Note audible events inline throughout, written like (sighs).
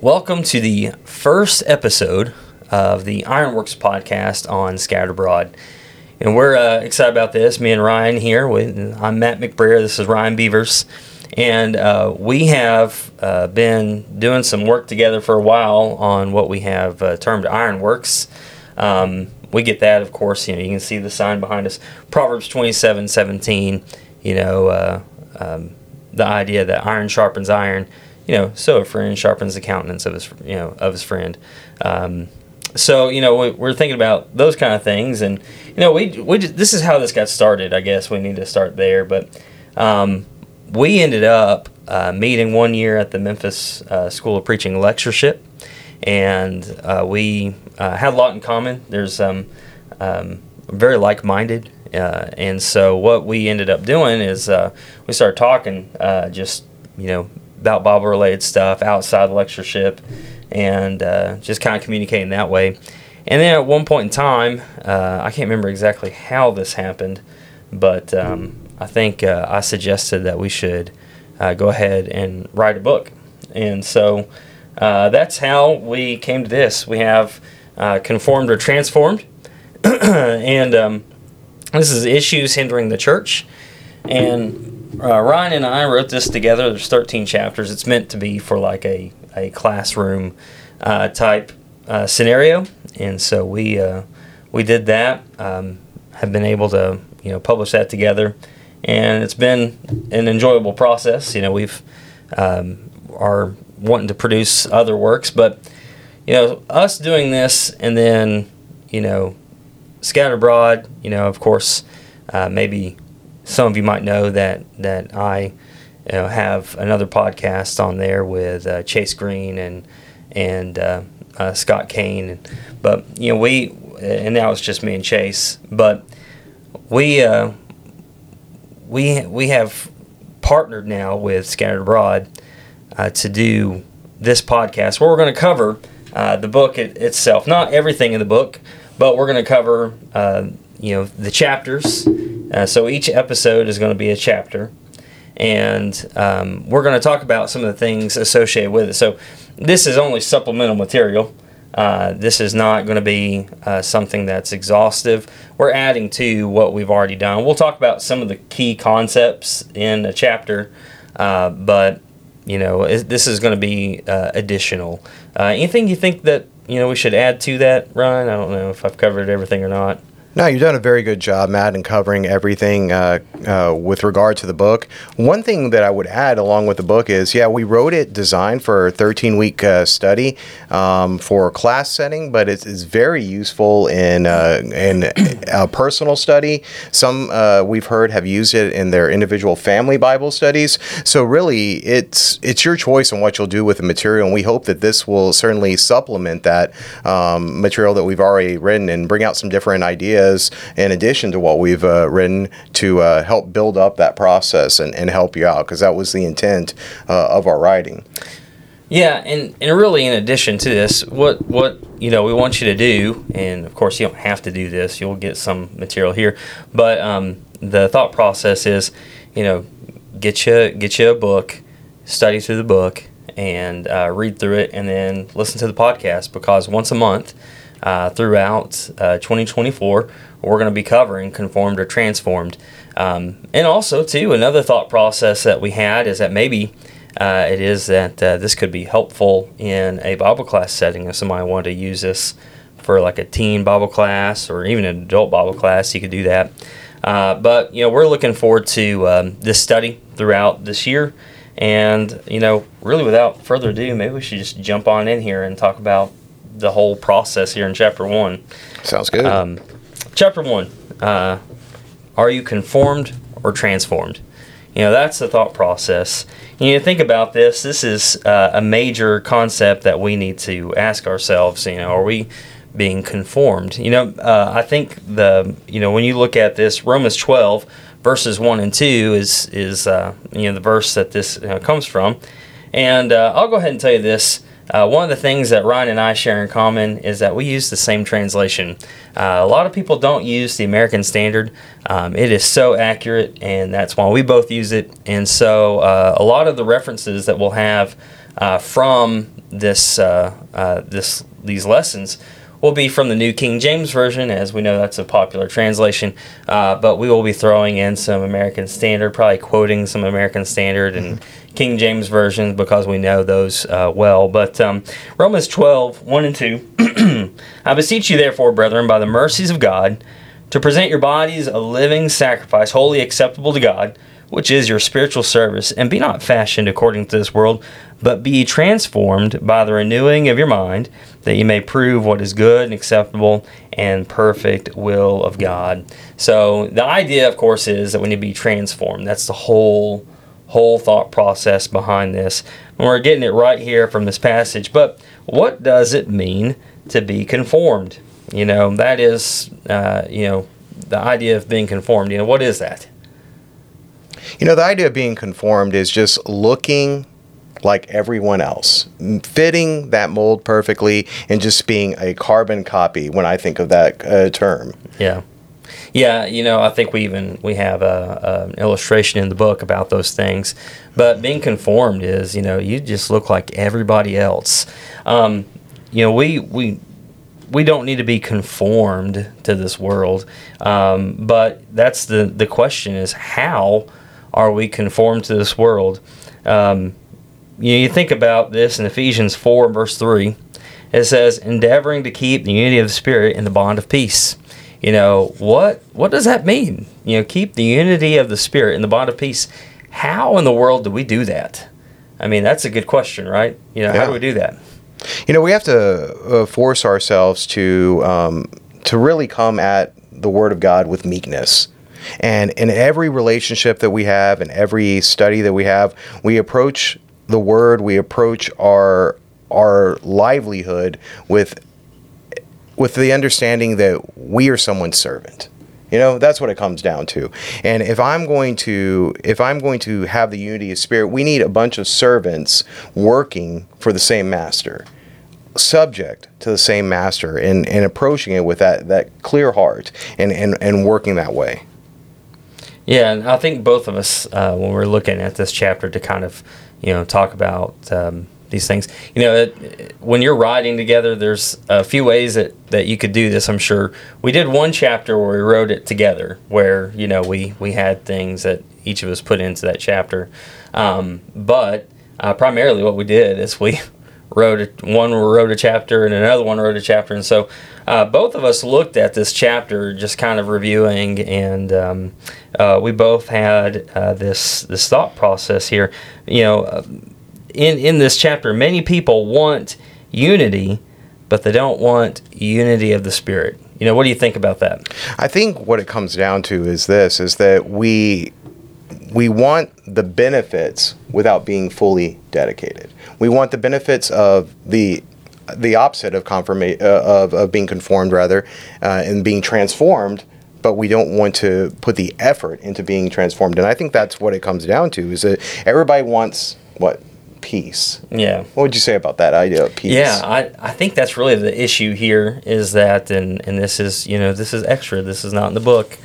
Welcome to the first episode of the Ironworks podcast on Scattered Abroad. And we're uh, excited about this. Me and Ryan here. I'm Matt McBrayer. This is Ryan Beavers. And uh, we have uh, been doing some work together for a while on what we have uh, termed Ironworks. Um, we get that, of course. You know, you can see the sign behind us, Proverbs 27, 17. You know, uh, um, the idea that iron sharpens iron you know, so a friend sharpens the countenance of his, you know, of his friend. Um, so you know, we, are thinking about those kind of things, and you know, we we just, this is how this got started. I guess we need to start there, but um, we ended up uh, meeting one year at the Memphis uh, School of Preaching lectureship, and uh, we uh, had a lot in common. There's um, um, very like-minded. Uh, and so what we ended up doing is uh, we started talking just you know about Bible related stuff outside lectureship and uh, just kind of communicating that way. And then at one point in time, uh, I can't remember exactly how this happened, but um, I think uh, I suggested that we should uh, go ahead and write a book. And so uh, that's how we came to this. We have uh, conformed or transformed, (clears throat) and um, this is issues hindering the church. And uh, Ryan and I wrote this together. There's 13 chapters. It's meant to be for like a, a classroom uh, type uh, scenario, and so we uh, we did that. Um, have been able to you know publish that together, and it's been an enjoyable process. You know we've um, are wanting to produce other works, but you know us doing this and then you know scattered abroad. You know of course uh, maybe some of you might know that that I you know, have another podcast on there with uh, Chase Green and and uh, uh, Scott Kane, but you know we and now it's just me and Chase, but we uh, we we have partnered now with Scattered Abroad uh, to do this podcast where we're going to cover uh, the book it, itself, not everything in the book, but we're going to cover you know the chapters uh, so each episode is going to be a chapter, and um, we're going to talk about some of the things associated with it. So this is only supplemental material. Uh, this is not going to be uh, something that's exhaustive. We're adding to what we've already done. We'll talk about some of the key concepts in a chapter, uh, but you know this is going to be uh, additional. Uh, anything you think that you know we should add to that, Ryan? I don't know if I've covered everything or not. No, you've done a very good job, Matt, in covering everything uh, uh, with regard to the book. One thing that I would add along with the book is, yeah, we wrote it designed for a 13 week uh, study um, for class setting, but it's, it's very useful in uh, in a personal study. Some uh, we've heard have used it in their individual family Bible studies. So really, it's it's your choice on what you'll do with the material, and we hope that this will certainly supplement that um, material that we've already written and bring out some different ideas ideas in addition to what we've uh, written to uh, help build up that process and, and help you out because that was the intent uh, of our writing. Yeah, and, and really, in addition to this, what what you know we want you to do, and of course you don't have to do this. You'll get some material here, but um, the thought process is, you know, get you get you a book, study through the book, and uh, read through it, and then listen to the podcast because once a month uh, throughout uh, 2024. We're going to be covering conformed or transformed. Um, and also, too, another thought process that we had is that maybe uh, it is that uh, this could be helpful in a Bible class setting. If somebody wanted to use this for like a teen Bible class or even an adult Bible class, you could do that. Uh, but you know, we're looking forward to um, this study throughout this year. And you know, really, without further ado, maybe we should just jump on in here and talk about the whole process here in chapter one. Sounds good. Um, chapter one: uh, Are you conformed or transformed? You know that's the thought process. You need to think about this. This is uh, a major concept that we need to ask ourselves. You know, are we being conformed? You know, uh, I think the you know when you look at this Romans twelve verses one and two is is uh, you know the verse that this uh, comes from, and uh, I'll go ahead and tell you this uh, one of the things that Ryan and I share in common is that we use the same translation. Uh, a lot of people don't use the American Standard. Um, it is so accurate, and that's why we both use it. And so, uh, a lot of the references that we'll have uh, from this uh, uh, this these lessons will be from the New King James Version, as we know that's a popular translation. Uh, but we will be throwing in some American Standard, probably quoting some American Standard and mm-hmm. King James versions because we know those uh, well. But um, Romans 12, 1 and 2. (clears throat) I beseech you, therefore, brethren, by the mercies of God, to present your bodies a living sacrifice, holy acceptable to God which is your spiritual service, and be not fashioned according to this world, but be transformed by the renewing of your mind, that you may prove what is good and acceptable and perfect will of God. So the idea, of course, is that we need to be transformed. That's the whole whole thought process behind this. And we're getting it right here from this passage. But what does it mean to be conformed? You know, that is, uh, you know, the idea of being conformed. You know, what is that? You know, the idea of being conformed is just looking like everyone else, fitting that mold perfectly, and just being a carbon copy when I think of that uh, term. Yeah. Yeah, you know, I think we even we have a, a, an illustration in the book about those things. But being conformed is, you know, you just look like everybody else. Um, you know, we we we don't need to be conformed to this world. Um, but that's the the question is how are we conformed to this world? Um, you, know, you think about this in Ephesians 4, verse 3. It says, endeavoring to keep the unity of the Spirit in the bond of peace. You know, what, what does that mean? You know, keep the unity of the Spirit and the bond of peace. How in the world do we do that? I mean, that's a good question, right? You know, yeah. how do we do that? You know, we have to uh, force ourselves to um, to really come at the Word of God with meekness. And in every relationship that we have, in every study that we have, we approach the word, we approach our our livelihood with with the understanding that we are someone's servant. You know, that's what it comes down to. And if I'm going to if I'm going to have the unity of spirit, we need a bunch of servants working for the same master subject to the same master and, and approaching it with that, that clear heart and, and, and working that way. Yeah, and I think both of us, uh, when we're looking at this chapter, to kind of, you know, talk about um, these things. You know, it, when you're writing together, there's a few ways that, that you could do this. I'm sure we did one chapter where we wrote it together, where you know we we had things that each of us put into that chapter. Um, but uh, primarily, what we did is we (laughs) wrote a, one wrote a chapter and another one wrote a chapter, and so uh, both of us looked at this chapter, just kind of reviewing, and um, uh, we both had uh, this this thought process here. You know, uh, in in this chapter, many people want unity, but they don't want unity of the spirit. You know, what do you think about that? I think what it comes down to is this: is that we we want the benefits without being fully dedicated. We want the benefits of the the opposite of confirmation uh, of, of being conformed rather uh, and being transformed but we don't want to put the effort into being transformed and i think that's what it comes down to is that everybody wants what peace yeah what would you say about that idea of peace yeah i, I think that's really the issue here is that and, and this is you know this is extra this is not in the book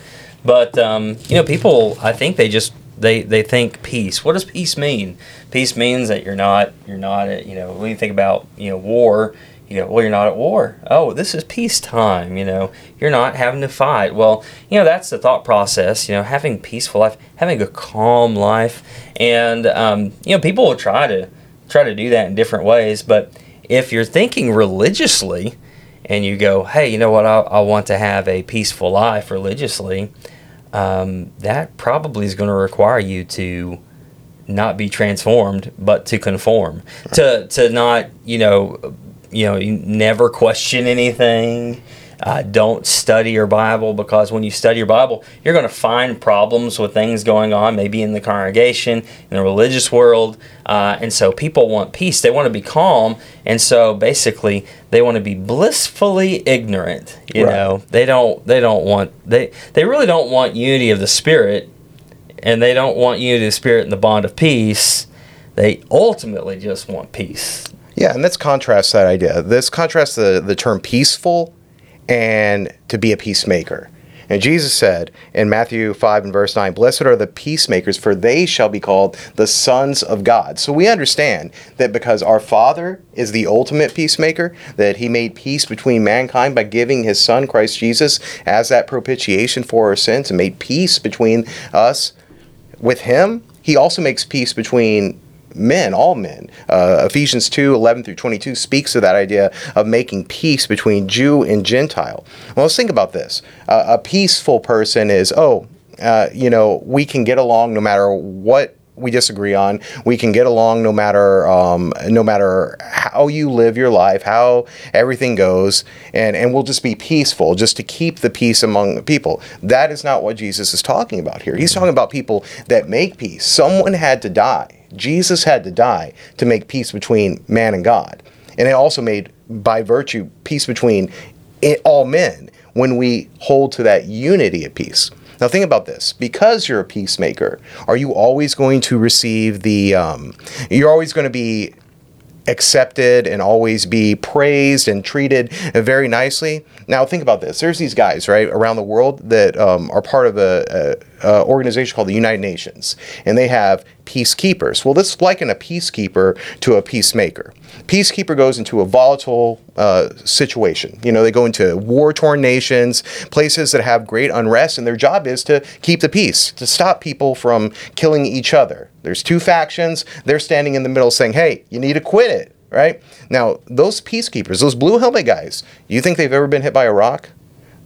but um, you know people i think they just they they think peace. What does peace mean? Peace means that you're not you're not you know when you think about you know war. You know, well, you're not at war. Oh, this is peacetime. You know, you're not having to fight. Well, you know, that's the thought process. You know, having peaceful life, having a calm life, and um, you know, people will try to try to do that in different ways. But if you're thinking religiously, and you go, hey, you know what, I, I want to have a peaceful life religiously, um, that probably is going to require you to not be transformed, but to conform, right. to to not you know you know you never question anything. Uh, don't study your Bible because when you study your Bible, you're going to find problems with things going on, maybe in the congregation, in the religious world. Uh, and so people want peace. They want to be calm. And so basically, they want to be blissfully ignorant. You right. know, they don't. They don't want. They they really don't want unity of the spirit, and they don't want unity of the spirit in the bond of peace. They ultimately just want peace. Yeah, and let's contrast that idea. Let's contrast the, the term peaceful and to be a peacemaker. And Jesus said in Matthew 5 and verse 9, Blessed are the peacemakers, for they shall be called the sons of God. So we understand that because our Father is the ultimate peacemaker, that he made peace between mankind by giving his Son, Christ Jesus, as that propitiation for our sins and made peace between us with him. He also makes peace between men, all men. Uh, Ephesians 2 11 through 22 speaks of that idea of making peace between Jew and Gentile. Well, let's think about this. Uh, a peaceful person is, oh, uh, you know, we can get along no matter what we disagree on. We can get along no matter um, no matter how you live your life, how everything goes, and and we'll just be peaceful, just to keep the peace among people. That is not what Jesus is talking about here. He's talking about people that make peace. Someone had to die. Jesus had to die to make peace between man and God, and it also made by virtue peace between all men when we hold to that unity of peace. Now, think about this. Because you're a peacemaker, are you always going to receive the, um, you're always going to be accepted and always be praised and treated very nicely. Now, think about this. There's these guys, right, around the world that um, are part of a, a, organization called the United Nations, and they have peacekeepers. Well, is liken a peacekeeper to a peacemaker. Peacekeeper goes into a volatile uh, situation. You know, they go into war torn nations, places that have great unrest, and their job is to keep the peace, to stop people from killing each other. There's two factions. They're standing in the middle saying, hey, you need to quit it, right? Now, those peacekeepers, those blue helmet guys, you think they've ever been hit by a rock?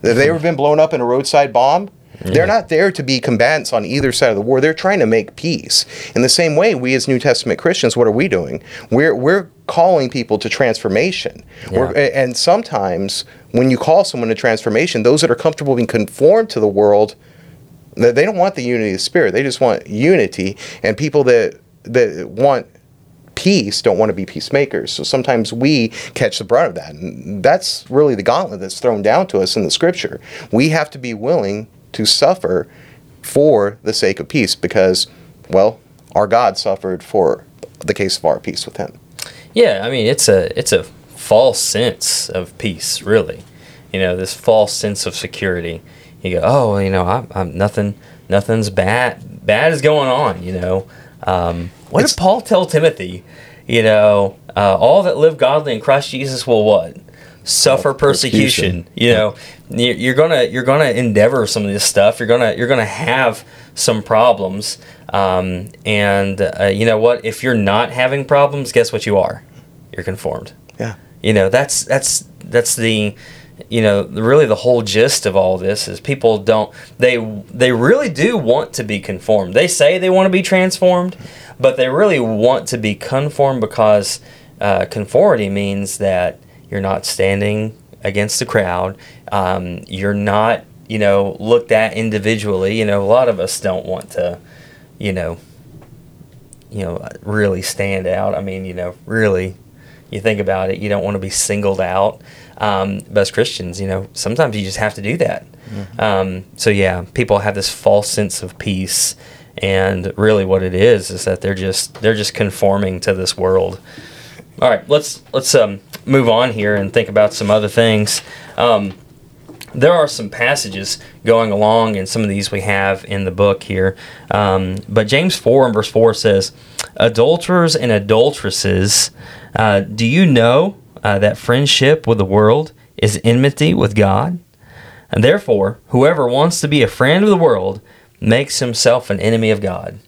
Have they ever been blown up in a roadside bomb? Yeah. They're not there to be combatants on either side of the war. They're trying to make peace. In the same way, we as New Testament Christians, what are we doing? We're we're calling people to transformation. Yeah. and sometimes when you call someone to transformation, those that are comfortable being conformed to the world, they don't want the unity of the spirit. They just want unity. And people that that want peace don't want to be peacemakers. So sometimes we catch the brunt of that. And that's really the gauntlet that's thrown down to us in the scripture. We have to be willing to suffer for the sake of peace because, well, our God suffered for the case of our peace with Him. Yeah, I mean it's a it's a false sense of peace, really. You know, this false sense of security. You go, oh, you know, I'm, I'm nothing, nothing's bad, bad is going on. You know, um, what did Paul tell Timothy? You know, uh, all that live godly in Christ Jesus will what suffer persecution. persecution. You know, you're gonna you're gonna endeavor some of this stuff. You're gonna you're gonna have some problems. Um, and uh, you know what? If you're not having problems, guess what you are? You're conformed. Yeah. You know that's that's that's the you know really the whole gist of all this is people don't they they really do want to be conformed. They say they want to be transformed, but they really want to be conformed because uh, conformity means that you're not standing against the crowd. Um, you're not, you know, looked at individually. You know, a lot of us don't want to, you know, you know, really stand out. I mean, you know, really, you think about it, you don't want to be singled out. Um, but as Christians, you know, sometimes you just have to do that. Mm-hmm. Um, so yeah, people have this false sense of peace, and really, what it is is that they're just they're just conforming to this world. All right, let's let's um, move on here and think about some other things. Um, there are some passages going along, and some of these we have in the book here. Um, but James 4 and verse 4 says, Adulterers and adulteresses, uh, do you know uh, that friendship with the world is enmity with God? And therefore, whoever wants to be a friend of the world makes himself an enemy of God.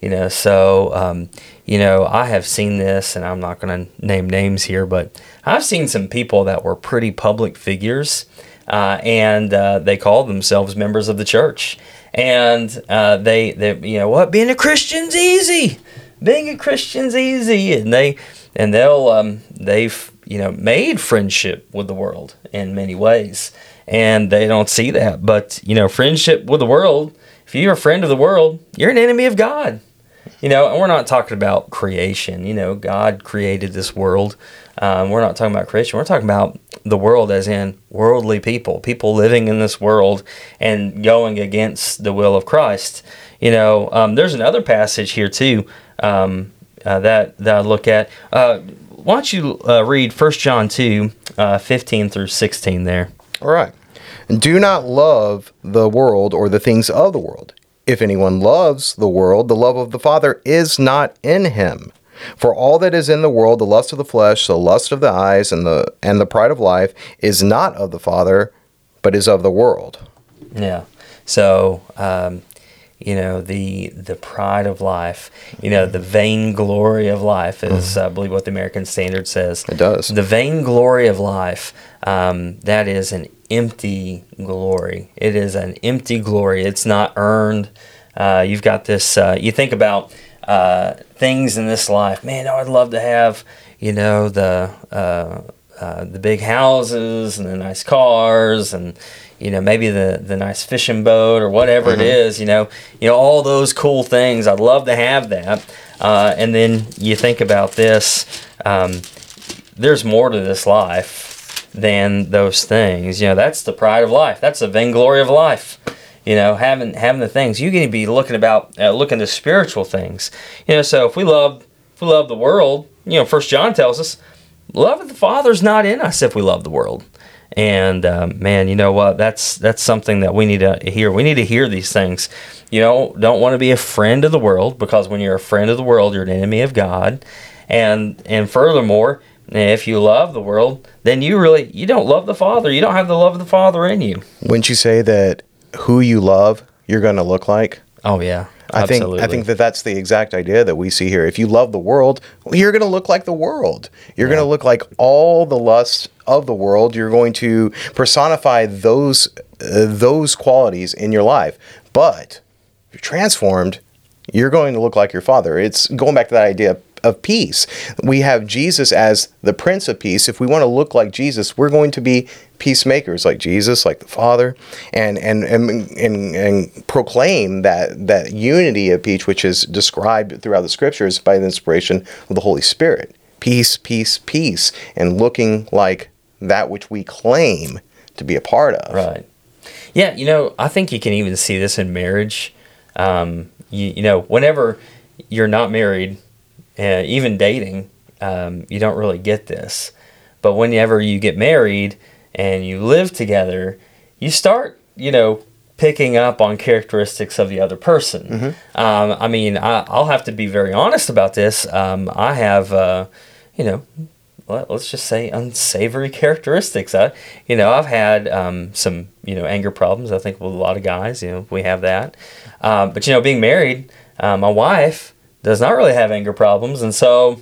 You know, so um, you know, I have seen this, and I'm not going to name names here, but I've seen some people that were pretty public figures, uh, and uh, they call themselves members of the church, and uh, they, they, you know, what? Being a Christian's easy, being a Christian's easy, and they, and they'll, um, they've, you know, made friendship with the world in many ways, and they don't see that, but you know, friendship with the world. If you're a friend of the world, you're an enemy of God. You know, and we're not talking about creation. You know, God created this world. Um, we're not talking about creation. We're talking about the world as in worldly people, people living in this world and going against the will of Christ. You know, um, there's another passage here too um, uh, that that I look at. Uh, why don't you uh, read 1 John 2, uh, 15 through 16 there? All right. Do not love the world or the things of the world. If anyone loves the world, the love of the Father is not in him. For all that is in the world, the lust of the flesh, the lust of the eyes, and the and the pride of life, is not of the Father, but is of the world. Yeah. So, um, you know, the the pride of life, you know, the vainglory of life is, I believe, what the American Standard says. It does. The vainglory of life, um, that is an empty glory. It is an empty glory. It's not earned. Uh, you've got this, uh, you think about uh, things in this life. Man, I'd love to have, you know, the. Uh, uh, the big houses and the nice cars and you know maybe the the nice fishing boat or whatever it is you know you know all those cool things i'd love to have that uh, and then you think about this um, there's more to this life than those things. You know that's the pride of life. That's the vainglory of life. You know having having the things. You can be looking about uh, looking to spiritual things. You know so if we love if we love the world you know first john tells us love of the father's not in us if we love the world. And um, man you know what? That's that's something that we need to hear. We need to hear these things. You know don't want to be a friend of the world because when you're a friend of the world you're an enemy of god. And and furthermore if you love the world then you really you don't love the father you don't have the love of the father in you Wouldn't you say that who you love, you're going to look like? oh yeah I think I think that that's the exact idea that we see here. If you love the world, you're going to look like the world. You're going to look like all the lusts of the world. You're going to personify those uh, those qualities in your life. But if you're transformed, you're going to look like your Father. It's going back to that idea of peace. We have Jesus as the Prince of Peace. If we want to look like Jesus, we're going to be peacemakers like Jesus, like the Father, and and and, and, and proclaim that that unity of peace, which is described throughout the Scriptures by the inspiration of the Holy Spirit. Peace, peace, peace, and looking like that which we claim to be a part of. Right. Yeah, you know, I think you can even see this in marriage. Um, you, you know, whenever you're not married, uh, even dating, um, you don't really get this. But whenever you get married and you live together, you start, you know, picking up on characteristics of the other person. Um, I mean, I, I'll have to be very honest about this. Um, I have, uh, you know, let- let's just say unsavory characteristics. I, you know, I've had um, some, you know, anger problems. I think with a lot of guys, you know, we have that. Um, but you know, being married, uh, my wife does not really have anger problems, and so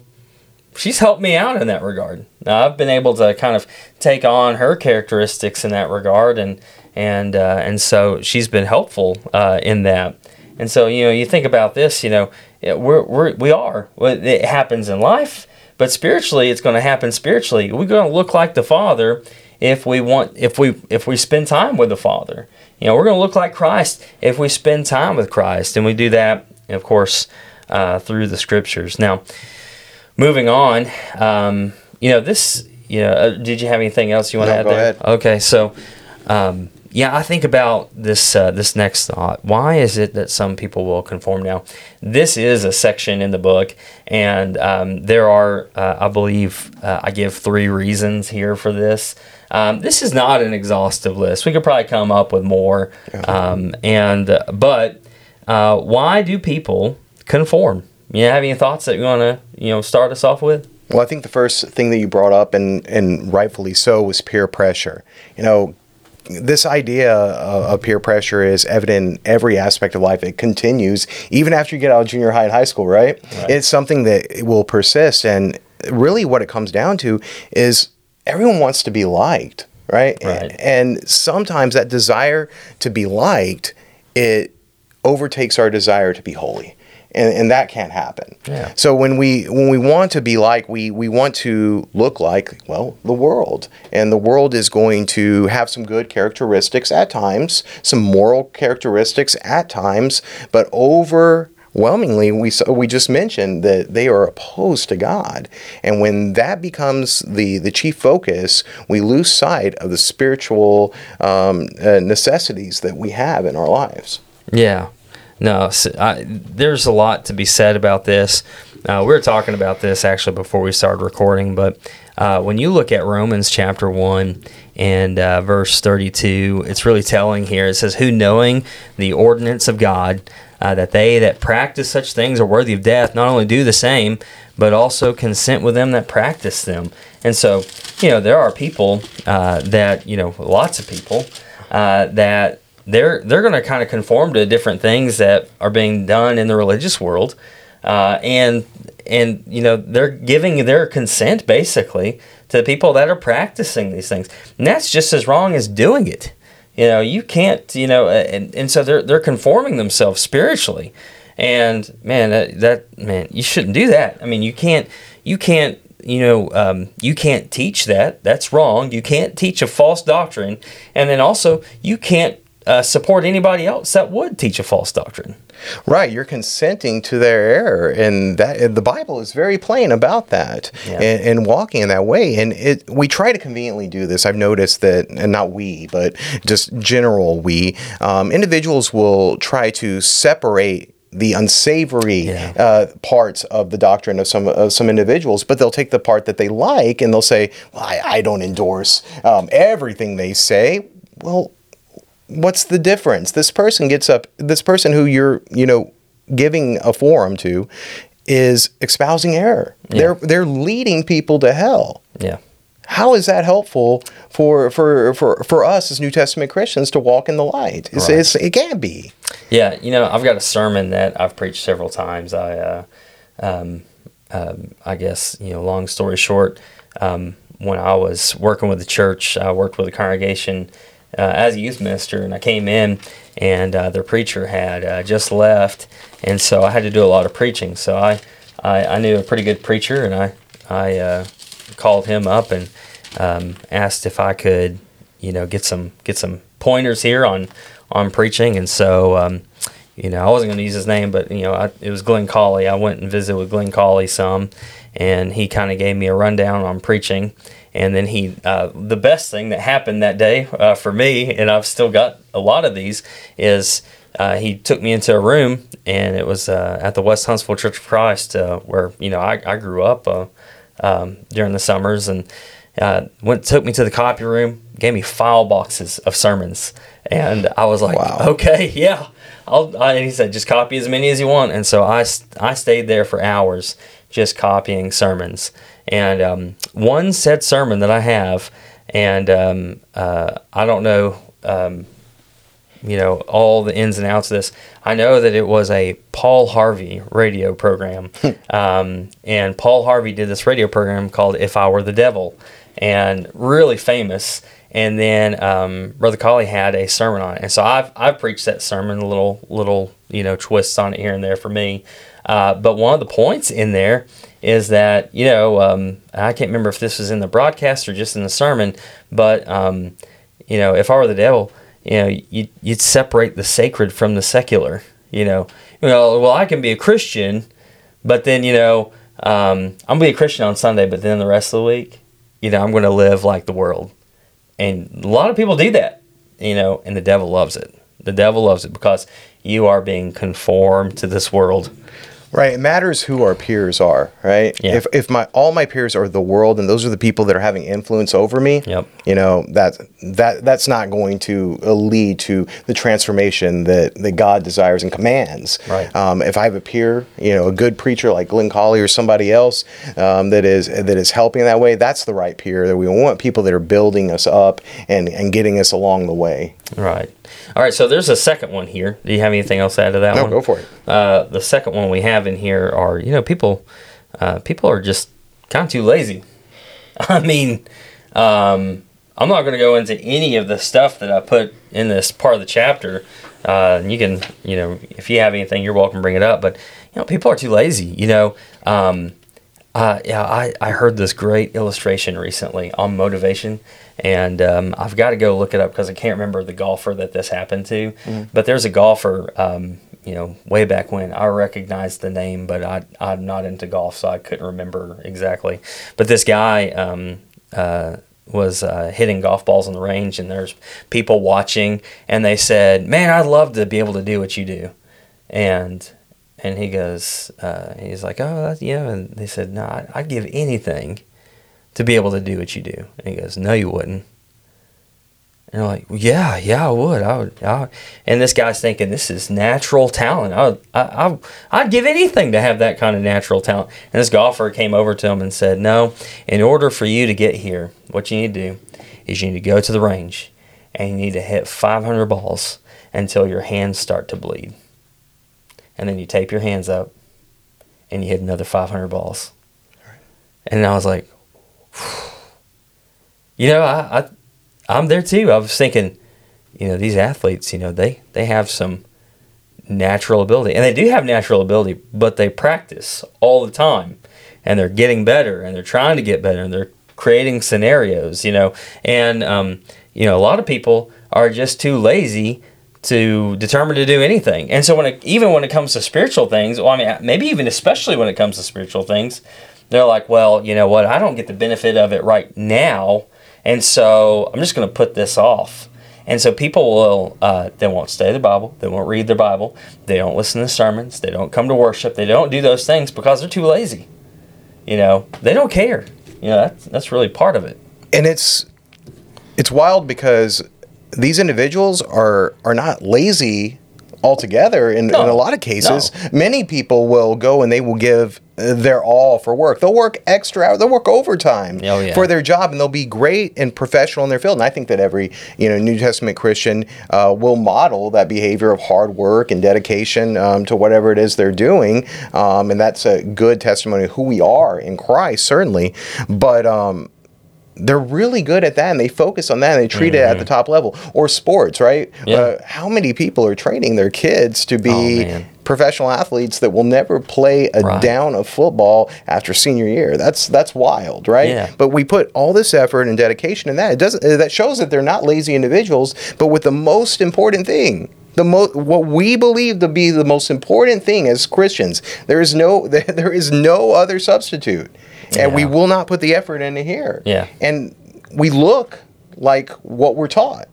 she's helped me out in that regard. Now, I've been able to kind of take on her characteristics in that regard, and and uh, and so she's been helpful uh, in that. And so you know, you think about this, you know, we're, we're we are. It happens in life, but spiritually, it's going to happen spiritually. We're going to look like the Father if we want if we if we spend time with the Father. You know, we're going to look like Christ if we spend time with Christ, and we do that, of course, uh, through the Scriptures. Now, moving on, um, you know, this. You know, uh, did you have anything else you want to No, add go there? ahead. Okay, so. Um, yeah, I think about this uh, this next thought. Why is it that some people will conform now? This is a section in the book, and um, there are, uh, I believe, uh, I give three reasons here for this. Um, this is not an exhaustive list. We could probably come up with more, um, and uh, but uh, why do people conform? You have any thoughts that you want to you know start us off with? Well, I think the first thing that you brought up, and, and rightfully so, was peer pressure. You know, this idea of, peer pressure is evident in every aspect of life. It continues even after you get out of junior high and high school, right? It's something that will persist. And really, what it comes down to is everyone wants to be liked, right? Right. And sometimes that desire to be liked, it overtakes our desire to be holy. And, and that can't happen. Yeah. So when we when we want to be like we we want to look like well the world and the world is going to have some good characteristics at times some moral characteristics at times but overwhelmingly we saw, we just mentioned that they are opposed to God and when that becomes the the chief focus we lose sight of the spiritual um, uh, necessities that we have in our lives. Yeah. No, I there's a lot to be said about this. Uh, we were talking about this actually before we started recording, but uh, when you look at Romans chapter 1 and uh, verse 32, it's really telling here. It says, Who knowing the ordinance of God, uh, that they that practice such things are worthy of death, not only do the same, but also consent with them that practice them. And so, you know, there are people uh, that, you know, lots of people uh, that they're they're going to kind of conform to different things that are being done in the religious world, uh, and and you know they're giving their consent basically to the people that are practicing these things, and that's just as wrong as doing it. You know, you can't. You know, and, and so they're they're conforming themselves spiritually, and man, that, that man, you shouldn't do that. I mean, you can't you can't you know, um, you can't teach that. That's wrong. You can't teach a false doctrine. And then also, you can't uh, support anybody else that would teach a false doctrine. Right, you're consenting to their error, and that the Bible is very plain about that, yeah. and, and, walking in that way. And it, we try to conveniently do this. I've noticed that, and not we, but just general we um, individuals will try to separate the unsavory yeah. uh, parts of the doctrine of some of some individuals, but they'll take the part that they like and they'll say, well, I, I, don't endorse um, everything they say." Well, what's the difference? This person gets up. This person who you're you know giving a forum to is espousing error. Yeah. They're they're leading people to hell. Yeah. How is that helpful for for for, for us as New Testament Christians to walk in the light? It's, right. it's, it can't be. Yeah, you know, I've got a sermon that I've preached several times. I, uh, um, um, I guess you know, long story short, um, when I was working with the church, I worked with a congregation as a youth minister, and I came in, and uh, their preacher had uh, just left, and so I had to do a lot of preaching. So I, I, I knew a pretty good preacher, and I, I uh, called him up and um, asked if I could, you know, get some get some pointers here on on preaching, and so. Um, you know, I wasn't going to use his name, but you know, I, it was Glenn Colley. I went and visited with Glenn Colley some, and he kind of gave me a rundown on preaching and then he, uh, the best thing that happened that day uh, for me, and I've still got a lot of these, is uh, he took me into a room, and it was uh, at the West Huntsville Church of Christ, uh, where you know I, I grew up uh, um, during the summers, and went took me to the copy room, gave me file boxes of sermons, and I was like, wow. okay, (laughs) yeah. I'll, I, he said, just copy as many as you want, and so I, I stayed there for hours just copying sermons and um, one said sermon that I have, and um, uh, I don't know, um, you know, all the ins and outs of this. I know that it was a Paul Harvey radio program, um, and Paul Harvey did this radio program called "If I Were the Devil," and really famous. And then um, Brother Colley had a sermon on it, and so I've I've preached that sermon, a little little you know twists on it here and there for me. Uh, but one of the points in there is that you know um, I can't remember if this was in the broadcast or just in the sermon, but um, you know if I were the devil, you know you, would separate the sacred from the secular. You know, well I can be a Christian, but then you know um, I'm gonna be a Christian on Sunday, but then the rest of the week, you know, I'm gonna live like the world, and a lot of people do that. You know, and the devil loves it. The devil loves it because you are being conformed to this world Right. It matters who our peers are, right? Yeah. If, if my all my peers are the world and those are the people that are having influence over me, yep. you know, that that that's not going to uh, lead to the transformation that, that God desires and commands. Right. Um, if I have a peer, you know, a good preacher like Glenn Colley or somebody else um, that is that is helping that way, that's the right peer that we want people that are building us up and, and getting us along the way. Right. All right, so there's a second one here. Do you have anything else to add to that no, one? No, go for it. Uh, the second one we have in here are, you know, people, uh, people are just kind of too lazy. (laughs) I mean, um, I'm not going to go into any of the stuff that I put in this part of the chapter. Uh, you can, you know, if you have anything, you're welcome to bring it up. But you know, people are too lazy. You know, um, uh, yeah, I, I heard this great illustration recently on motivation, and um, I've got to go look it up because I can't remember the golfer that this happened to. Mm-hmm. But there's a golfer, um, you know, way back when I recognized the name, but I, I'm not into golf, so I couldn't remember exactly. But this guy um, uh, was uh, hitting golf balls on the range, and there's people watching, and they said, "Man, I'd love to be able to do what you do," and and he goes, uh, he's like, oh, that's, you and they said, no, I'd, I'd give anything to be able to do what you do. And he goes, no, you wouldn't. And I'm like, yeah, yeah, I would. I would. I would. And this guy's thinking this is natural talent. I would, I, I, I'd give anything to have that kind of natural talent. And this golfer came over to him and said, no, in order for you to get here, what you need to do is you need to go to the range and you need to hit 500 balls until your hands start to bleed. And then you tape your hands up and you hit another 500 balls. And I was like, (sighs) you know, I, I I'm there too. I was thinking, you know, these athletes, you know, they they have some natural ability, and they do have natural ability, but they practice all the time, and they're getting better, and they're trying to get better, and they're creating scenarios, you know, and um, you know, a lot of people are just too lazy to determine to do anything. And so when it, even when it comes to spiritual things, well, I mean, maybe even especially when it comes to spiritual things, they're like, well, you know what? I don't get the benefit of it right now and so I'm just going to put this off. And so people will, uh, they won't study the Bible, they won't read their Bible, they don't listen to sermons, they don't come to worship, they don't do those things because they're too lazy. You know, they don't care. You know, that's, that's really part of it. And it's it's wild because these individuals are are not lazy altogether in, no. in a lot of cases. No. Many people will go and they will give their all for work. They'll work extra hours, they'll work overtime oh, yeah. for their job and they'll be great and professional in their field. And I think that every, you know, New Testament Christian uh, will model that behavior of hard work and dedication um, to whatever it is they're doing. Um, and that's a good testimony of who we are in Christ, certainly. But, um, they're really good at that and they focus on that and they treat mm-hmm. it at the mm-hmm. top level or sports right yeah. uh, how many people are training their kids to be oh, professional athletes that will never play a right. down of football after senior year that's that's wild right yeah. but we put all this effort and dedication in that it doesn't that shows that they're not lazy individuals but with the most important thing the mo- what we believe to be the most important thing as Christians. There is no (laughs) there is no other substitute and yeah. we will not put the effort into here. Yeah. And we look like what we're taught.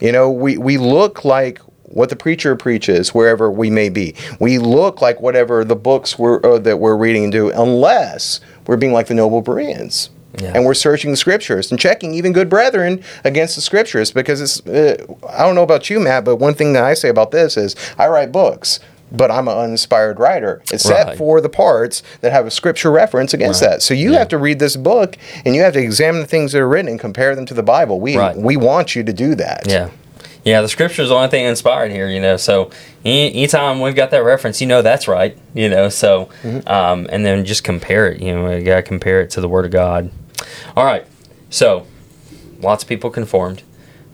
You know, we, we look like what the preacher preaches wherever we may be. We look like whatever the books we're, uh, that we're reading do, unless we're being like the noble Bereans. Yeah. And we're searching the scriptures and checking even good brethren against the scriptures because it's, uh, I don't know about you, Matt, but one thing that I say about this is I write books but I'm an uninspired writer. except right. for the parts that have a scripture reference against right. that. So you yeah. have to read this book and you have to examine the things that are written and compare them to the Bible. We right. we want you to do that. Yeah. Yeah, the scripture is the only thing inspired here, you know. So anytime we've got that reference, you know that's right, you know. So, mm-hmm. um, and then just compare it, you know, you got to compare it to the Word of God. All right, so lots of people conformed,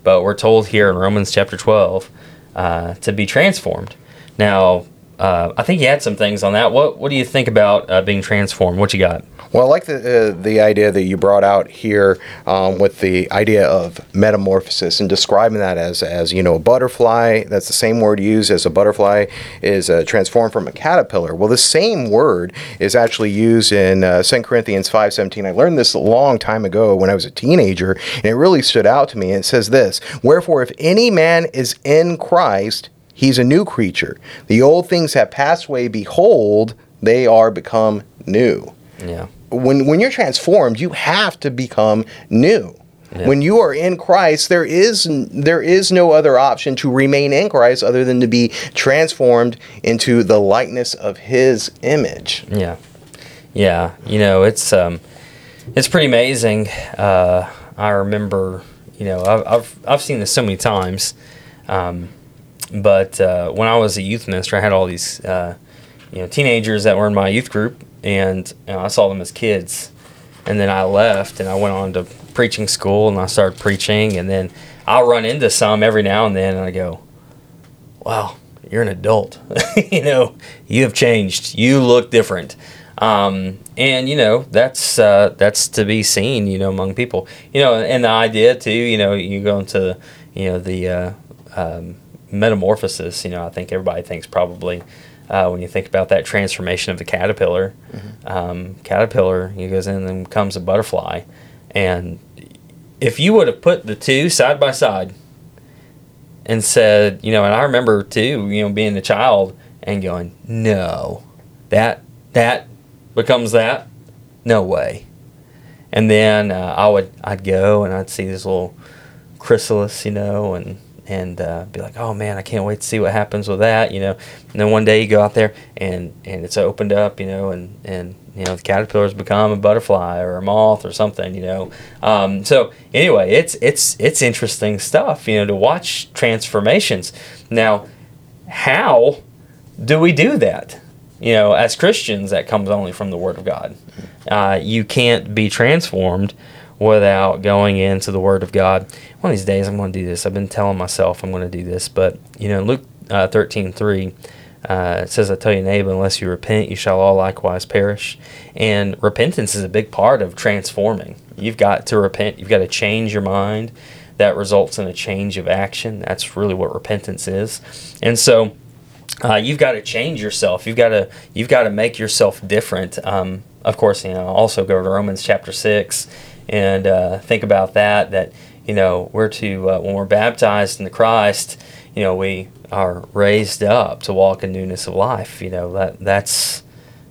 but we're told here in Romans chapter 12 uh, to be transformed. Now, uh, I think you had some things on that. What What do you think about uh, being transformed? What you got? Well, I like the uh, the idea that you brought out here um, with the idea of metamorphosis and describing that as as you know a butterfly. That's the same word used as a butterfly is uh, transformed from a caterpillar. Well, the same word is actually used in uh, 2 Corinthians five seventeen. I learned this a long time ago when I was a teenager, and it really stood out to me. it says this: Wherefore, if any man is in Christ He's a new creature. The old things have passed away. Behold, they are become new. Yeah. When when you're transformed, you have to become new. Yeah. When you are in Christ, there is there is no other option to remain in Christ other than to be transformed into the likeness of His image. Yeah, yeah. You know, it's um, it's pretty amazing. Uh, I remember, you know, I've I've, I've seen this so many times. Um, but uh, when I was a youth minister, I had all these uh, you know teenagers that were in my youth group, and you know, I saw them as kids. And then I left, and I went on to preaching school, and I started preaching, and then I'll run into some every now and then, and I go, "Wow, you're an adult. (laughs) you know, you have changed. You look different." Um, and you know that's uh, that's to be seen, you know, among people. You know, and the idea too, you know, you go into you know the uh, um, metamorphosis, you know, I think everybody thinks probably uh, when you think about that transformation of the caterpillar. Mm-hmm. Um, caterpillar, he goes in and comes a butterfly. And if you would have put the two side by side and said, you know, and I remember too, you know, being a child and going, no, that that becomes that, no way. And then uh, I would I'd go and I'd see this little chrysalis, you know, and and uh, be like, oh man, I can't wait to see what happens with that, you know. And then one day you go out there and and it's opened up, you know, and and you know the caterpillar's become a butterfly or a moth or something, you know. Um, so anyway, it's it's it's interesting stuff, you know, to watch transformations. Now, how do we do that? You know, as Christians, that comes only from the Word of God. Uh, you can't be transformed without going into the Word of God. One of these days, I'm going to do this. I've been telling myself I'm going to do this, but you know, Luke uh, 13 3. Uh, it says, I tell you, neighbor, unless you repent, you shall all likewise perish. And repentance is a big part of transforming. You've got to repent, you've got to change your mind. That results in a change of action. That's really what repentance is. And so, uh, you've got to change yourself. You've got to you've got to make yourself different. Um, of course, you know. Also, go to Romans chapter six and uh, think about that. That you know we're to uh, when we're baptized into Christ, you know we are raised up to walk in newness of life. You know that that's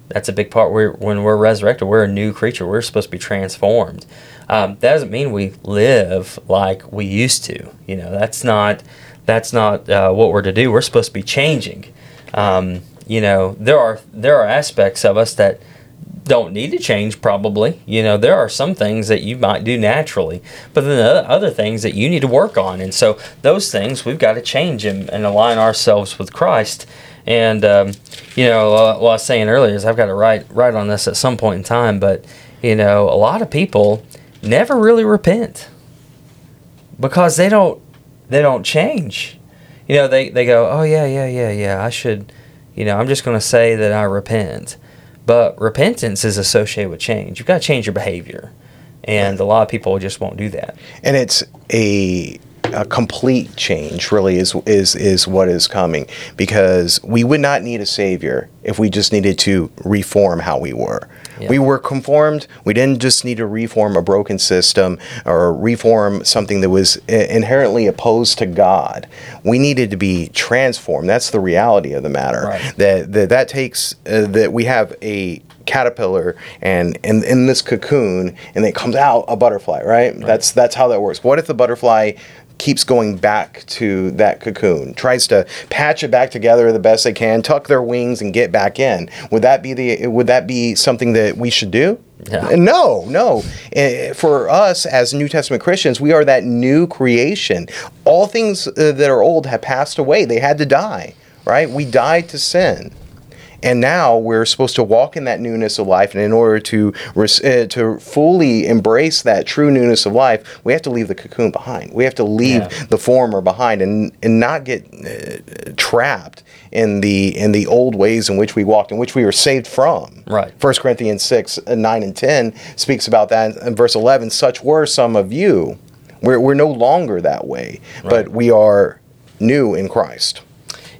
that's a big part. We're, when we're resurrected, we're a new creature. We're supposed to be transformed. Um, that doesn't mean we live like we used to. You know that's not that's not uh, what we're to do. We're supposed to be changing. Um, you know there are there are aspects of us that don't need to change probably. You know there are some things that you might do naturally but then the other things that you need to work on. And so those things we've got to change and, and align ourselves with christ. And um, you know what i was saying earlier is i've got to write write on this at some point in time but you know a lot of people never really repent because they don't they don't change. You know they, they go oh yeah yeah yeah yeah i should you know i'm just going to say that i repent but repentance is associated with change. You've got to change your behavior. And a lot of people just won't do that. And it's a a complete change really is is is what is coming because we would not need a savior if we just needed to reform how we were. Yeah. We were conformed. We didn't just need to reform a broken system or reform something that was inherently opposed to God. We needed to be transformed. That's the reality of the matter. Right. That, that that takes uh, that we have a caterpillar and in, in this cocoon and it comes out a butterfly right? right? that's that's how that works what if the butterfly keeps going back to that cocoon, tries to patch it back together the best they can, tuck their wings and get back in. Would that be the would that be something that we should do? Yeah. No, no. Eh, for us as New Testament Christians, we are that new creation. All things uh, that are old have passed away. They had to die, right? We died to sin. And now we're supposed to walk in that newness of life. And in order to uh, to fully embrace that true newness of life, we have to leave the cocoon behind. We have to leave yeah. the former behind and and not get uh, trapped in the in the old ways in which we walked, in which we were saved from. Right. First Corinthians six uh, nine and ten speaks about that in verse eleven. Such were some of you. We're we're no longer that way, right. but we are new in Christ.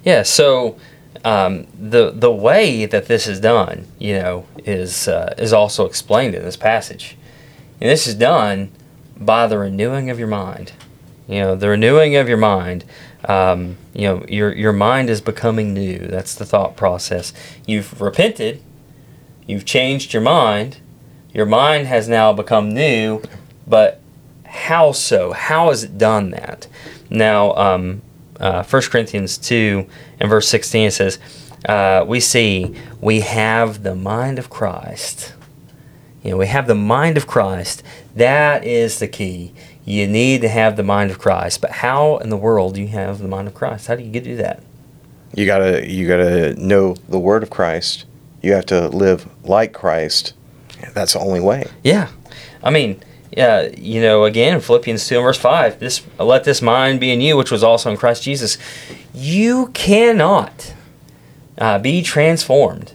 Yeah. So um, the the way that this is done, you know, is uh, is also explained in this passage, and this is done by the renewing of your mind. You know, the renewing of your mind. Um, you know, your your mind is becoming new. That's the thought process. You've repented. You've changed your mind. Your mind has now become new, but how so? How has it done that? Now, um, uh, 1 Corinthians 2 and verse 16 it says, uh, we see we have the mind of Christ. You know, we have the mind of Christ. That is the key. You need to have the mind of Christ. But how in the world do you have the mind of Christ? How do you get to do that? You gotta you gotta know the word of Christ. You have to live like Christ. That's the only way. Yeah. I mean, yeah, you know, again, Philippians 2 and verse 5, this let this mind be in you, which was also in Christ Jesus. You cannot uh, be transformed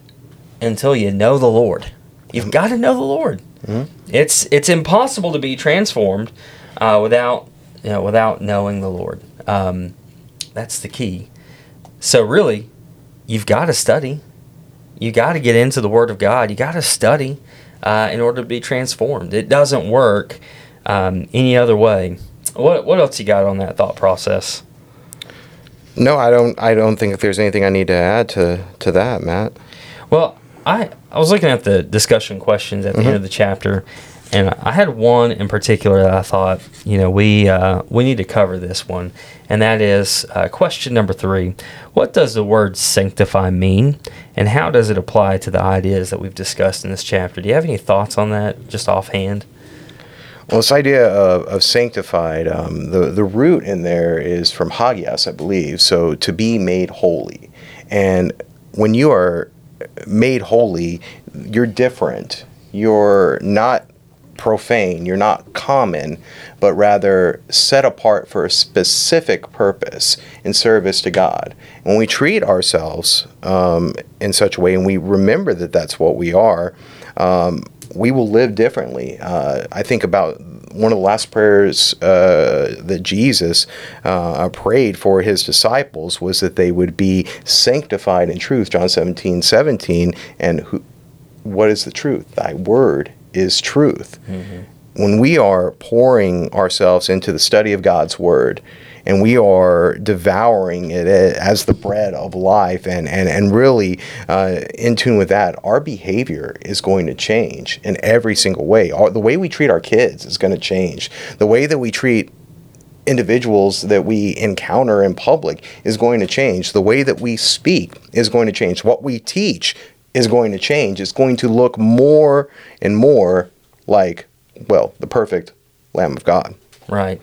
until you know the Lord. You've mm-hmm. got to know the Lord. Mm-hmm. It's it's impossible to be transformed uh, without you know without knowing the Lord. Um, that's the key. So really, you've got to study. You got to get into the Word of God. You got to study uh, in order to be transformed. It doesn't work um, any other way. What what else you got on that thought process? No, I don't. I don't think there's anything I need to add to to that, Matt. Well, I I was looking at the discussion questions at the end of the chapter, and I had one in particular that I thought you know we uh, we need to cover this one, and that is uh, question number three: What does the word sanctify mean, and how does it apply to the ideas that we've discussed in this chapter? Do you have any thoughts on that, just offhand? Well, this idea of, of sanctified, um, the, the root in there is from hagios, I believe. So to be made holy. And when you are made holy, you're different. You're not profane, you're not common, but rather set apart for a specific purpose in service to God. When we treat ourselves um, in such a way and we remember that that's what we are, um, we will live differently. Uh, I think about one of the last prayers uh, that Jesus uh, prayed for his disciples was that they would be sanctified in truth. John 17, 17. And who, what is the truth? Thy word is truth. Mm-hmm. When we are pouring ourselves into the study of God's word, and we are devouring it as the bread of life and, and, and really uh, in tune with that, our behavior is going to change in every single way. Our, the way we treat our kids is going to change. The way that we treat individuals that we encounter in public is going to change. The way that we speak is going to change. What we teach is going to change. It's going to look more and more like, well, the perfect Lamb of God. Right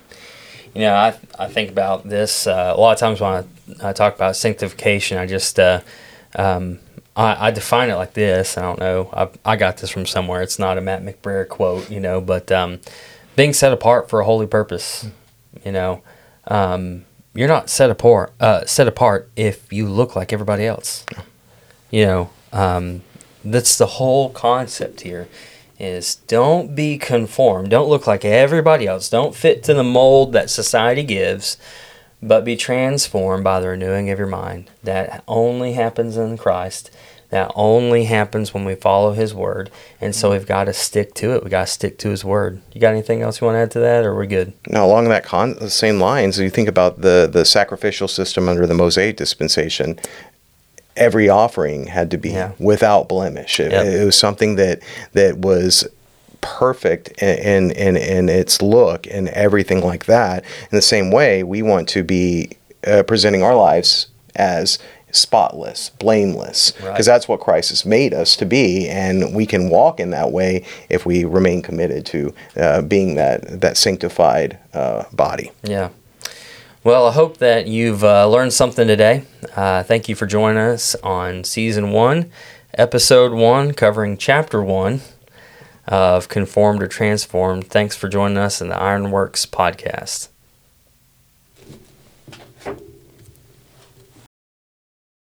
you know, I, I think about this uh, a lot of times when I, I talk about sanctification. I just uh, um, I, I, define it like this. I don't know. I, I got this from somewhere. It's not a Matt McBrayer quote, you know, but um, being set apart for a holy purpose. You know, um, you're not set apart uh, set apart if you look like everybody else. You know, um, that's the whole concept here is don't be conformed. Don't look like everybody else. Don't fit to the mold that society gives, but be transformed by the renewing of your mind. That only happens in Christ. That only happens when we follow His word. And so we've got to stick to it. We got to stick to His word. You got anything else you want to add to that, or we're good? No, along that con- same lines, you think about the, the sacrificial system under the Mosaic dispensation every offering had to be yeah. without blemish. It, yep. it, was something that that was perfect in, in in its look and everything like that. In the same way, we want to be uh, presenting our lives as spotless, blameless, because right. that's what Christ has made us to be, and we can walk in that way if we remain committed to uh, being that that sanctified uh, body. Yeah. Well, I hope that you've uh, learned something today. Uh, thank you for joining us on season one, episode one, covering chapter one of Conformed or Transformed. Thanks for joining us in the Ironworks podcast.